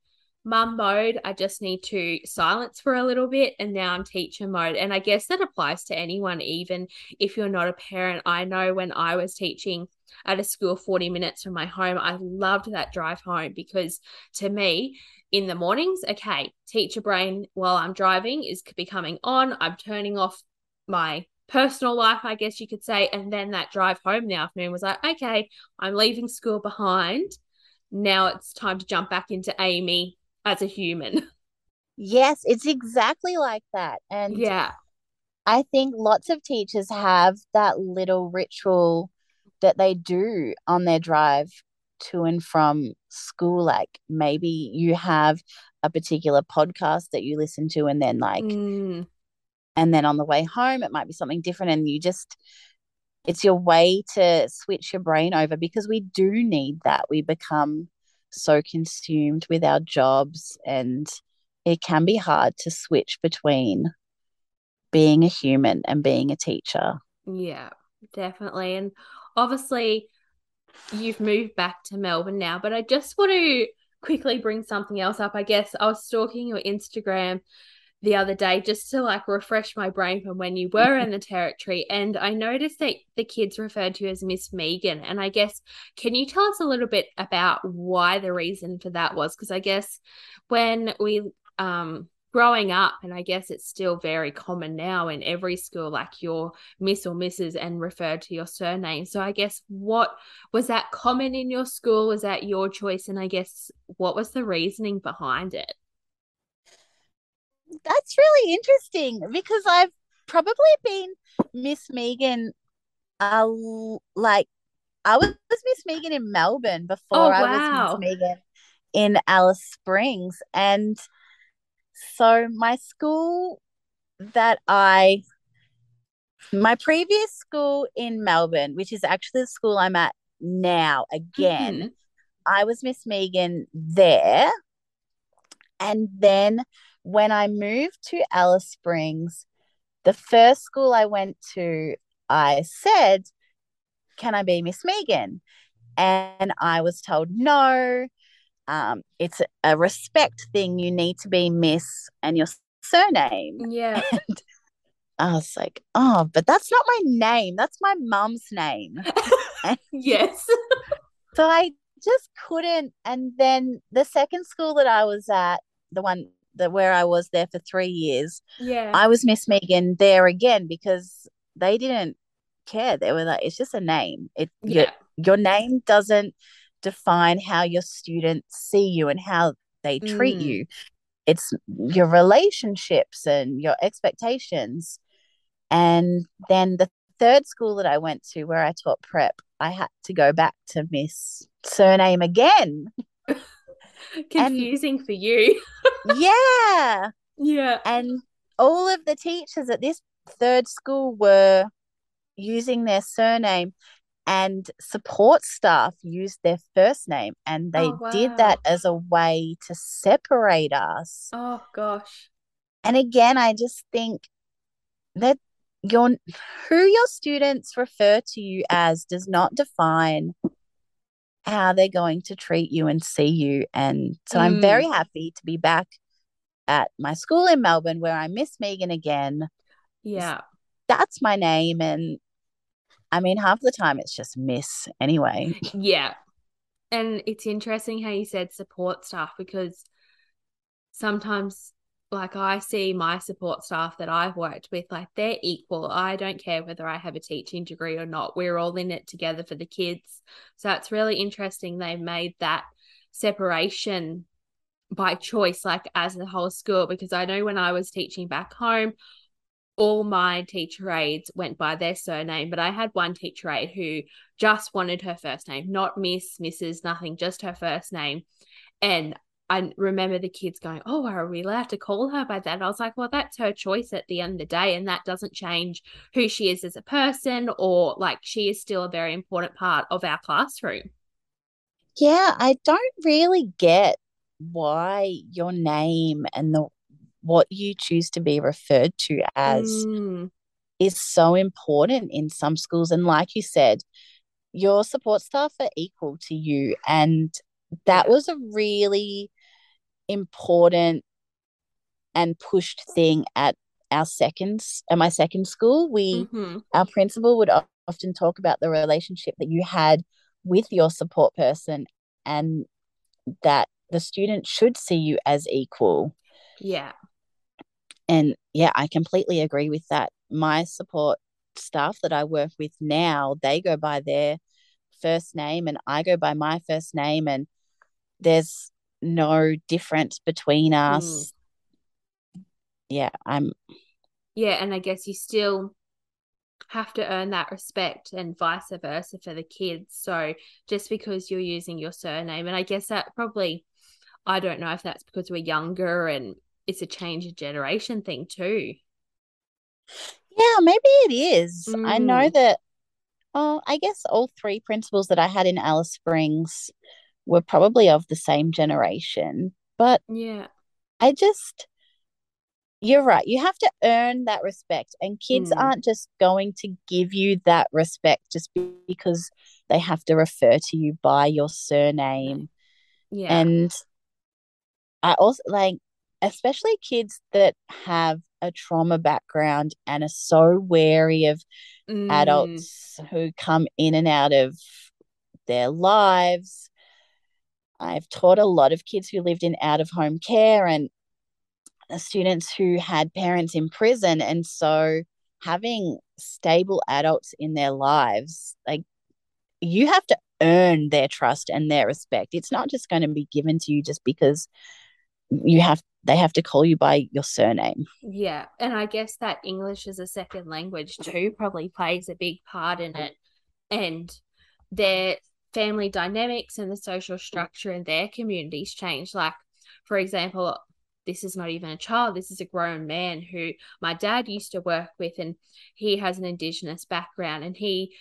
A: mum mode, I just need to silence for a little bit, and now I'm teacher mode. And I guess that applies to anyone, even if you're not a parent. I know when I was teaching at a school 40 minutes from my home, I loved that drive home because to me, in the mornings, okay, teacher brain while I'm driving is becoming on. I'm turning off my personal life, I guess you could say. And then that drive home in the afternoon was like, okay, I'm leaving school behind. Now it's time to jump back into Amy as a human.
B: Yes, it's exactly like that. And
A: yeah.
B: I think lots of teachers have that little ritual that they do on their drive to and from school. Like maybe you have a particular podcast that you listen to, and then like,
A: Mm,
B: and then on the way home, it might be something different, and you just, it's your way to switch your brain over because we do need that. We become so consumed with our jobs, and it can be hard to switch between being a human and being a teacher.
A: yeah, definitely. And obviously, you've moved back to Melbourne now, but I just want to quickly bring something else up. I guess I was stalking your Instagram the other day just to like refresh my brain from when you were in the territory. And I noticed that the kids referred to as Miss Megan. And I guess, can you tell us a little bit about why the reason for that was? Because I guess when we, um, growing up, and I guess it's still very common now in every school, like your Miss or Mrs. and referred to your surname. So I guess what was that common in your school? Was that your choice? And I guess what was the reasoning behind it?
B: That's really interesting because I've probably been Miss Megan, uh, like I was Miss Megan in Melbourne before
A: Oh,
B: I was Miss Megan in Alice Springs, and so my school that I, my previous school in Melbourne, which is actually the school I'm at now again,
A: Mhm.
B: I was Miss Megan there. And then when I moved to Alice Springs, the first school I went to, I said, Can I be Miss Megan? And I was told, No, um, it's a, respect thing. You need to be Miss and your surname.
A: Yeah.
B: And I was like, Oh, but that's not my name. That's my mum's name.
A: yes.
B: So I just couldn't. And then the second school that I was at, the one that where I was there for three years,
A: Yeah.
B: I was Miss Megan there again because they didn't care. They were like, it's just a name. It your, your name doesn't define how your students see you and how they treat
A: Mm.
B: you. It's your relationships and your expectations. And then the third school that I went to where I taught prep, I had to go back to Miss Surname again.
A: Confusing for you.
B: yeah.
A: Yeah.
B: And all of the teachers at this third school were using their surname and support staff used their first name and they
A: Oh,
B: did that as a way to separate us.
A: Oh gosh.
B: And again, I just think that your who your students refer to you as does not define how they're going to treat you and see you. And so I'm
A: Mm.
B: very happy to be back at my school in Melbourne where I miss Megan again.
A: Yeah.
B: That's my name. And I mean, half the time it's just Miss anyway.
A: Yeah. And it's interesting how you said support staff because sometimes, like, I see my support staff that I've worked with, like, they're equal. I don't care whether I have a teaching degree or not. We're all in it together for the kids. So it's really interesting they've made that separation by choice, like, as a whole school, because I know when I was teaching back home, all my teacher aides went by their surname, but I had one teacher aide who just wanted her first name, not Miss, Mrs., nothing, just her first name. And I remember the kids going, Oh, are we allowed to call her by that? And I was like, Well, that's her choice at the end of the day. And that doesn't change who she is as a person or like she is still a very important part of our classroom.
B: Yeah, I don't really get why your name and the what you choose to be referred to as
A: Mm,
B: is so important in some schools. And like you said, your support staff are equal to you. And that was a really important and pushed thing at our seconds at my second school. We
A: mhm.
B: our principal would often talk about the relationship that you had with your support person and that the student should see you as equal.
A: Yeah.
B: And yeah, I completely agree with that. My support staff that I work with now, they go by their first name and I go by my first name and there's no difference between
A: Mm.
B: us. Yeah, I'm
A: Yeah. And I guess you still have to earn that respect and vice versa for the kids. So just because you're using your surname, and I guess that probably, I don't know if that's because we're younger and it's a change of generation thing too.
B: yeah, maybe it is. I know
A: Mm.
B: that oh, I guess all three principals that I had in Alice Springs were probably of the same generation, but
A: Yeah.
B: I just you're right. You have to earn that respect, and kids
A: Mm.
B: aren't just going to give you that respect just because they have to refer to you by your surname.
A: Yeah.
B: And I also like, especially kids that have a trauma background and are so wary of
A: Mm.
B: adults who come in and out of their lives. I've taught a lot of kids who lived in out of home care and students who had parents in prison. And so having stable adults in their lives, like you have to earn their trust and their respect. It's not just going to be given to you just because you have they have to call you by your surname.
A: Yeah, and I guess that English as a second language too probably plays a big part in it. And their family dynamics and the social structure in their communities change. Like, for example, this is not even a child, this is a grown man who my dad used to work with, and he has an Indigenous background. And he,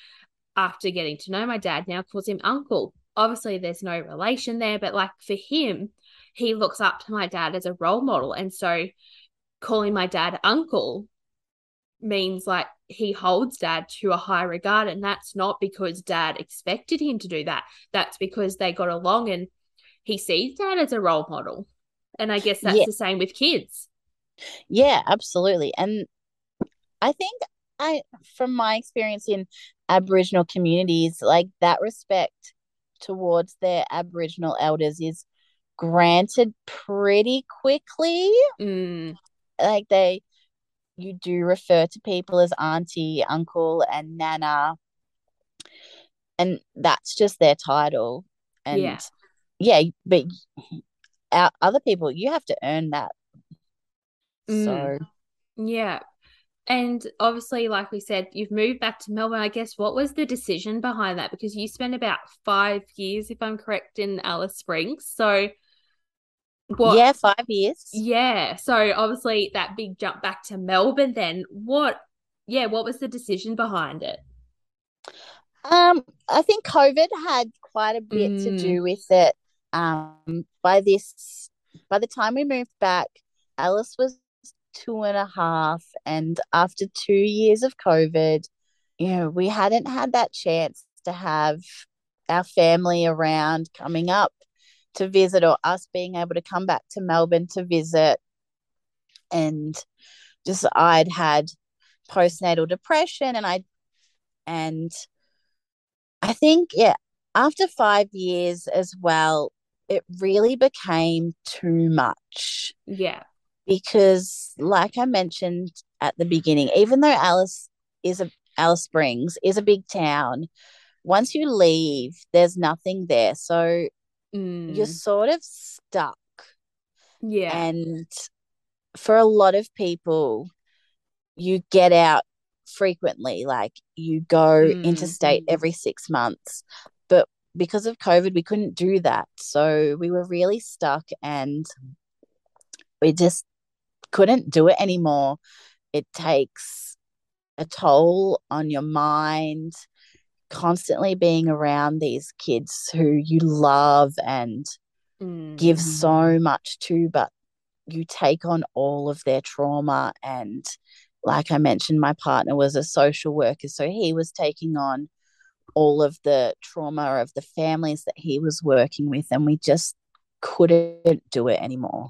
A: after getting to know my dad, now calls him uncle. Obviously, there's no relation there, but like for him, he looks up to my dad as a role model. And so calling my dad uncle means like he holds dad to a high regard. And that's not because dad expected him to do that. That's because they got along and he sees dad as a role model. And I guess that's
B: Yeah.
A: the same with kids.
B: Yeah, absolutely. And I think I from my experience in Aboriginal communities, like that respect towards their Aboriginal elders is granted pretty quickly.
A: Mm,
B: Like they you do refer to people as auntie, uncle, and nana. And that's just their title. And
A: Yeah.
B: yeah, but our other people, you have to earn that.
A: Mm.
B: So
A: yeah. And obviously, like we said, you've moved back to Melbourne. I guess what was the decision behind that? Because you spent about five years, if I'm correct, in Alice Springs. So, what?
B: yeah, five years.
A: Yeah. So obviously that big jump back to Melbourne then what yeah, what was the decision behind it?
B: Um, I think COVID had quite a bit to
A: Mm.
B: do with it. Um, by this, by the time we moved back, Alice was two and a half, and after two years of COVID, you know, we hadn't had that chance to have our family around coming up to visit, or us being able to come back to Melbourne to visit, and just I'd had postnatal depression, and I, and I think, yeah, after five years as well, it really became too much
A: Yeah.
B: because, like I mentioned at the beginning, even though Alice is a Alice Springs is a big town, once you leave, there's nothing there. So
A: Mm.
B: you're sort of stuck.
A: yeah.
B: And for a lot of people, you get out frequently, like you go
A: Mm.
B: interstate every six months. But because of COVID, we couldn't do that. So we were really stuck and we just couldn't do it anymore. It takes a toll on your mind, constantly being around these kids who you love and mm. give so much to, but you take on all of their trauma. And like I mentioned, my partner was a social worker, so he was taking on all of the trauma of the families that he was working with, and we just couldn't do it anymore.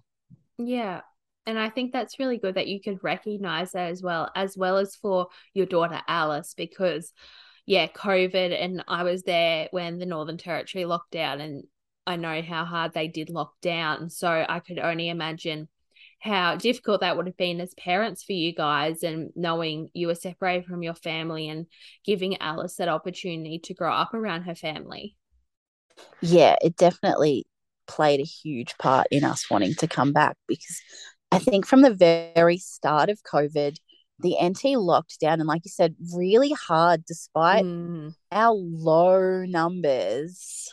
A: Yeah. And I think that's really good that you could recognize that as well, as well as for your daughter Alice, because yeah, COVID, and I was there when the Northern Territory locked down, and I know how hard they did lock down. So I could only imagine how difficult that would have been as parents for you guys and knowing you were separated from your family and giving Alice that opportunity to grow up around her family.
B: Yeah, it definitely played a huge part in us wanting to come back because I think from the very start of COVID, the NT locked down and like you said, really hard despite mm. our low numbers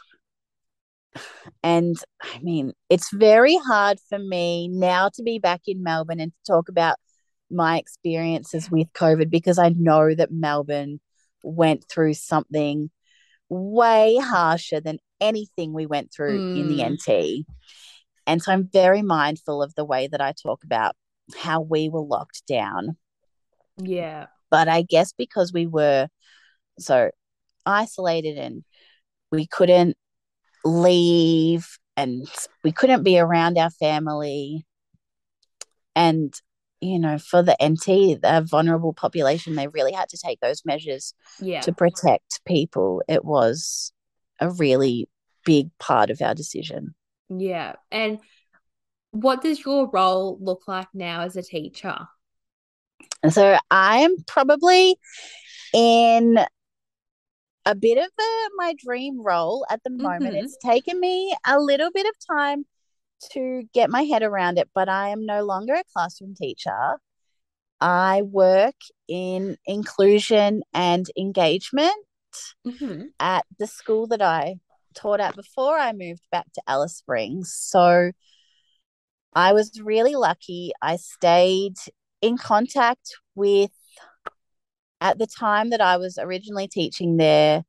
B: and I mean, it's very hard for me now to be back in Melbourne and to talk about my experiences with COVID because I know that Melbourne went through something way harsher than anything we went through mm. in the mm. NT. And so I'm very mindful of the way that I talk about how we were locked down.
A: Yeah.
B: But I guess because we were so isolated and we couldn't leave and we couldn't be around our family. And you know for the nt the vulnerable population they really had to take those measures
A: yeah.
B: to protect people. It was a really big part of our decision.
A: Yeah. And what does your role look like now as a teacher
B: so i am probably in a bit of a, my dream role at the moment. Mm-hmm. It's taken me a little bit of time to get my head around it, but I am no longer a classroom teacher. I work in inclusion and engagement mm-hmm. at the school that I taught at before I moved back to Alice Springs. So I was really lucky. I stayed in contact with at the time that I was originally teaching there,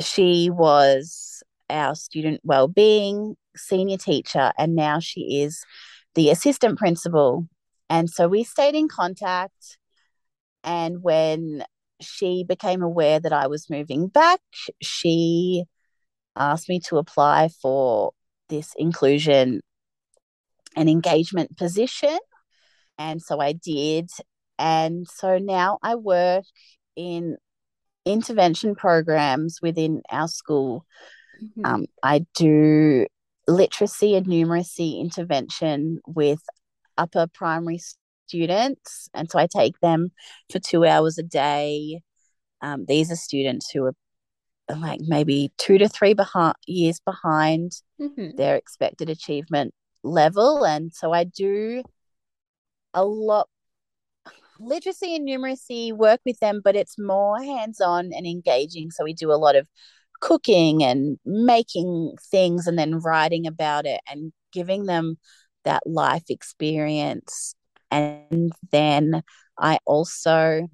B: she was our student well-being senior teacher and now she is the assistant principal. And so we stayed in contact and when she became aware that I was moving back she asked me to apply for this inclusion and engagement position and so I did and so now I work in intervention programs within our school. Mm-hmm. Um, I do literacy and numeracy intervention with upper primary students. And so I take them for two hours a day. Um, these are students who are like maybe two to three behind, years behind mm-hmm. their expected achievement level. And so I do a lot literacy and numeracy work with them, but it's more hands on and engaging. So we do a lot of cooking and making things and then writing about it and giving them that life experience. And then I also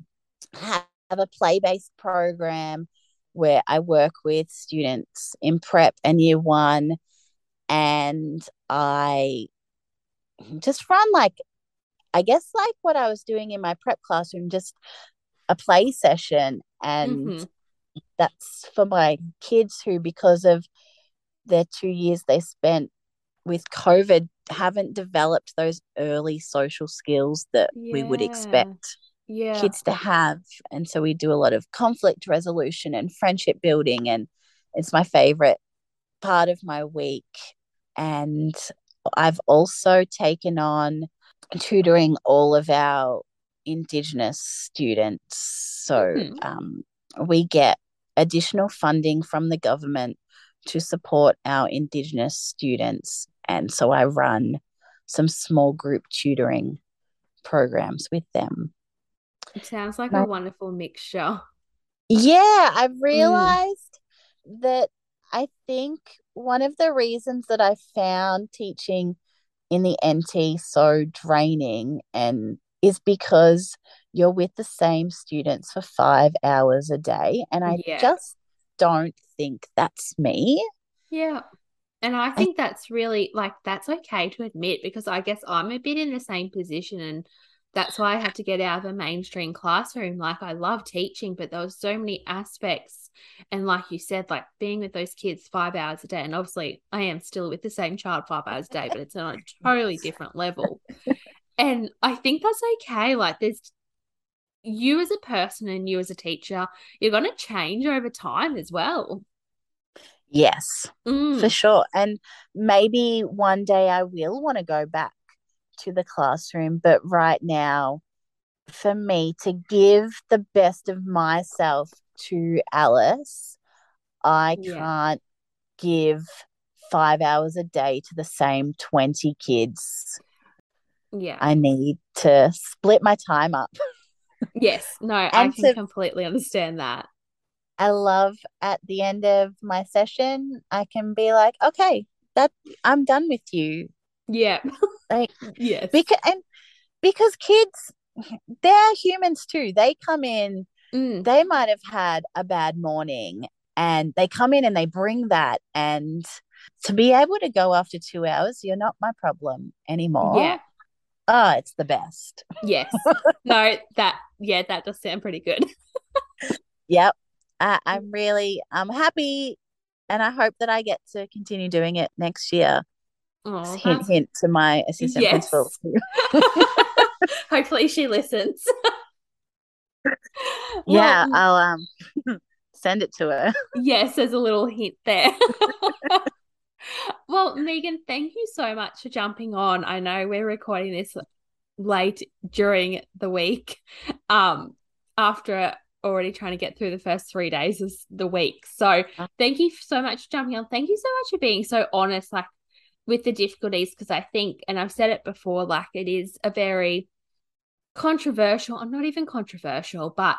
B: have a play based program where I work with students in prep and year one. And I just run like I guess like what I was doing in my prep classroom, just a play session. And mm-hmm. that's for my kids who, because of their two years they spent with COVID, haven't developed those early social skills that yeah. we would expect
A: yeah.
B: kids to have. And so we do a lot of conflict resolution and friendship building. And it's my favorite part of my week. And I've also taken on tutoring all of our Indigenous students. So mm-hmm. um, we get additional funding from the government to support our Indigenous students. And so I run some small group tutoring programs with them.
A: It sounds like a wonderful mixture.
B: Yeah, I've mm. realized mm. that I think one of the reasons that I found teaching in the NT so draining and is because you're with the same students for five hours a day. And I yeah. just don't think that's me.
A: Yeah. And I think I, that's really like that's okay to admit because I guess I'm a bit in the same position and that's why I had to get out of a mainstream classroom. Like I love teaching, but there was so many aspects. And like you said, like being with those kids five hours a day. And obviously I am still with the same child five hours a day, but it's on a totally different level. And I think that's okay. Like there's you as a person and you as a teacher, you're going to change over time as well.
B: Yes, mm. for sure. And maybe one day I will want to go back to the classroom, but right now, for me to give the best of myself to Alice, I yeah. can't give five hours a day to the same 20 kids.
A: Yeah.
B: I need to split my time up.
A: Yes, no, I can to, completely understand that.
B: I love at the end of my session, I can be like, okay, that I'm done with you.
A: Yeah.
B: Like yes. Because and because kids they're humans too. They come in, mm. they might have had a bad morning and they come in and they bring that and to be able to go after two hours, you're not my problem anymore.
A: Yeah.
B: Oh, it's the best.
A: Yes. no, that yeah, that does sound pretty good.
B: yep. Uh, I'm really I'm happy and I hope that I get to continue doing it next year. Oh, hint that's... hint to my assistant yes. principal.
A: Hopefully she listens.
B: yeah, well, I'll um send it to her.
A: Yes, there's a little hint there. well, Megan, thank you so much for jumping on. I know we're recording this late during the week, um, after already trying to get through the first three days of the week. So thank you so much for jumping on. Thank you so much for being so honest, like with the difficulties, because I think, and I've said it before, like it is a very controversial, I'm not even controversial, but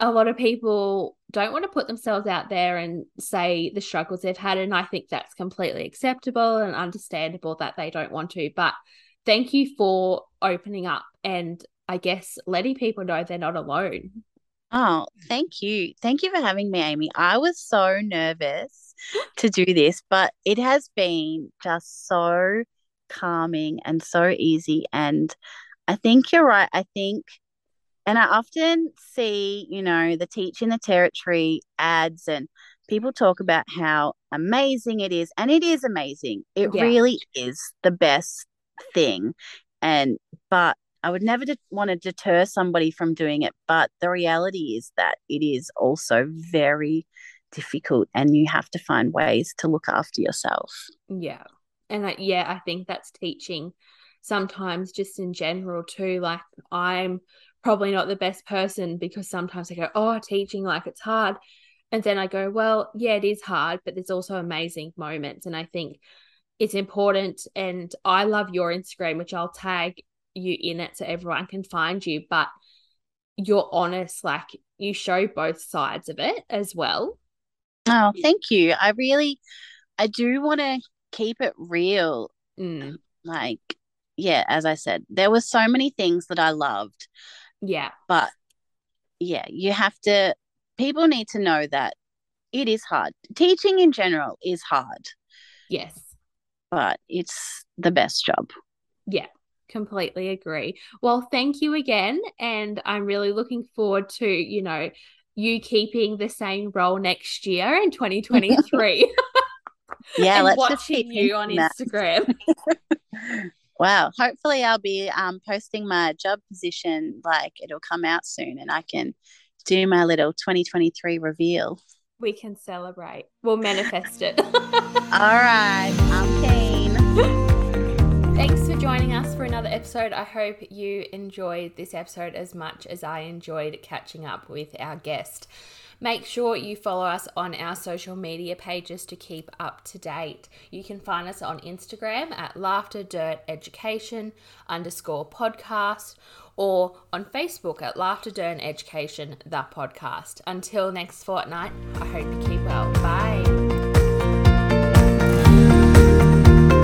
A: a lot of people don't want to put themselves out there and say the struggles they've had. And I think that's completely acceptable and understandable that they don't want to. But thank you for opening up and I guess letting people know they're not alone.
B: Oh, thank you. Thank you for having me, Amy. I was so nervous to do this, but it has been just so calming and so easy. And I think you're right. I think and I often see, you know, the Teach in the Territory ads and people talk about how amazing it is. And it is amazing. It yeah. really is the best thing. And, but I would never de- want to deter somebody from doing it. But the reality is that it is also very difficult and you have to find ways to look after yourself.
A: Yeah. And uh, yeah, I think that's teaching sometimes just in general too. Like I'm probably not the best person because sometimes I go, oh, teaching like it's hard. And then I go, well, yeah, it is hard, but there's also amazing moments. And I think it's important. And I love your Instagram, which I'll tag you in it so everyone can find you. But you're honest, like you show both sides of it as well.
B: Oh, thank you. I really, I do want to keep it real.
A: Mm.
B: Like, yeah, as I said, there were so many things that I loved
A: yeah.
B: But yeah, you have to, people need to know that it is hard. Teaching in general is hard.
A: Yes.
B: But it's the best job.
A: Yeah, completely agree. Well, thank you again. And I'm really looking forward to, you know, you keeping the same role next year in 2023.
B: yeah, let's
A: watching you on Instagram.
B: Wow. Hopefully, I'll be um, posting my job position. Like it'll come out soon, and I can do my little 2023 reveal.
A: We can celebrate. We'll manifest it.
B: All right. I'm keen.
A: Thanks for joining us for another episode. I hope you enjoyed this episode as much as I enjoyed catching up with our guest. Make sure you follow us on our social media pages to keep up to date. You can find us on Instagram at Laughter Dirt Education underscore podcast or on Facebook at Laughter Dirt Education, the podcast. Until next fortnight, I hope you keep well. Bye.